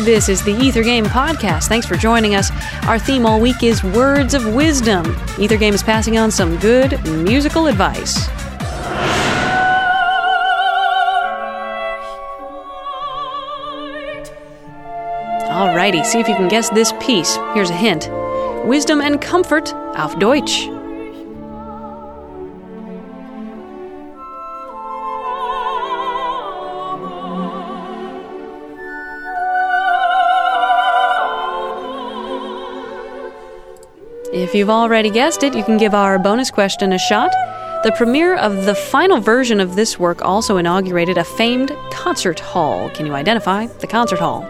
This is the Ether Game Podcast. Thanks for joining us. Our theme all week is Words of Wisdom. Ether Game is passing on some good musical advice. Alrighty, see if you can guess this piece. Here's a hint Wisdom and Comfort auf Deutsch. If you've already guessed it, you can give our bonus question a shot. The premiere of the final version of this work also inaugurated a famed concert hall. Can you identify the concert hall?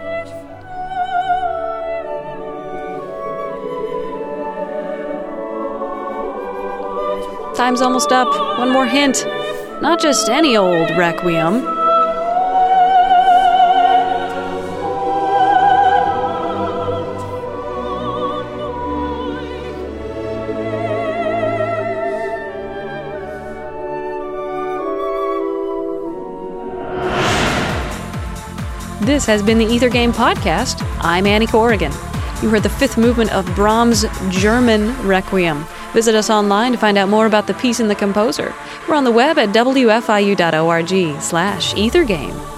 Time's almost up. One more hint. Not just any old requiem. This has been the Ether Game Podcast. I'm Annie Corrigan. You heard the fifth movement of Brahms' German Requiem. Visit us online to find out more about the piece and the composer. We're on the web at wfiu.org slash ethergame.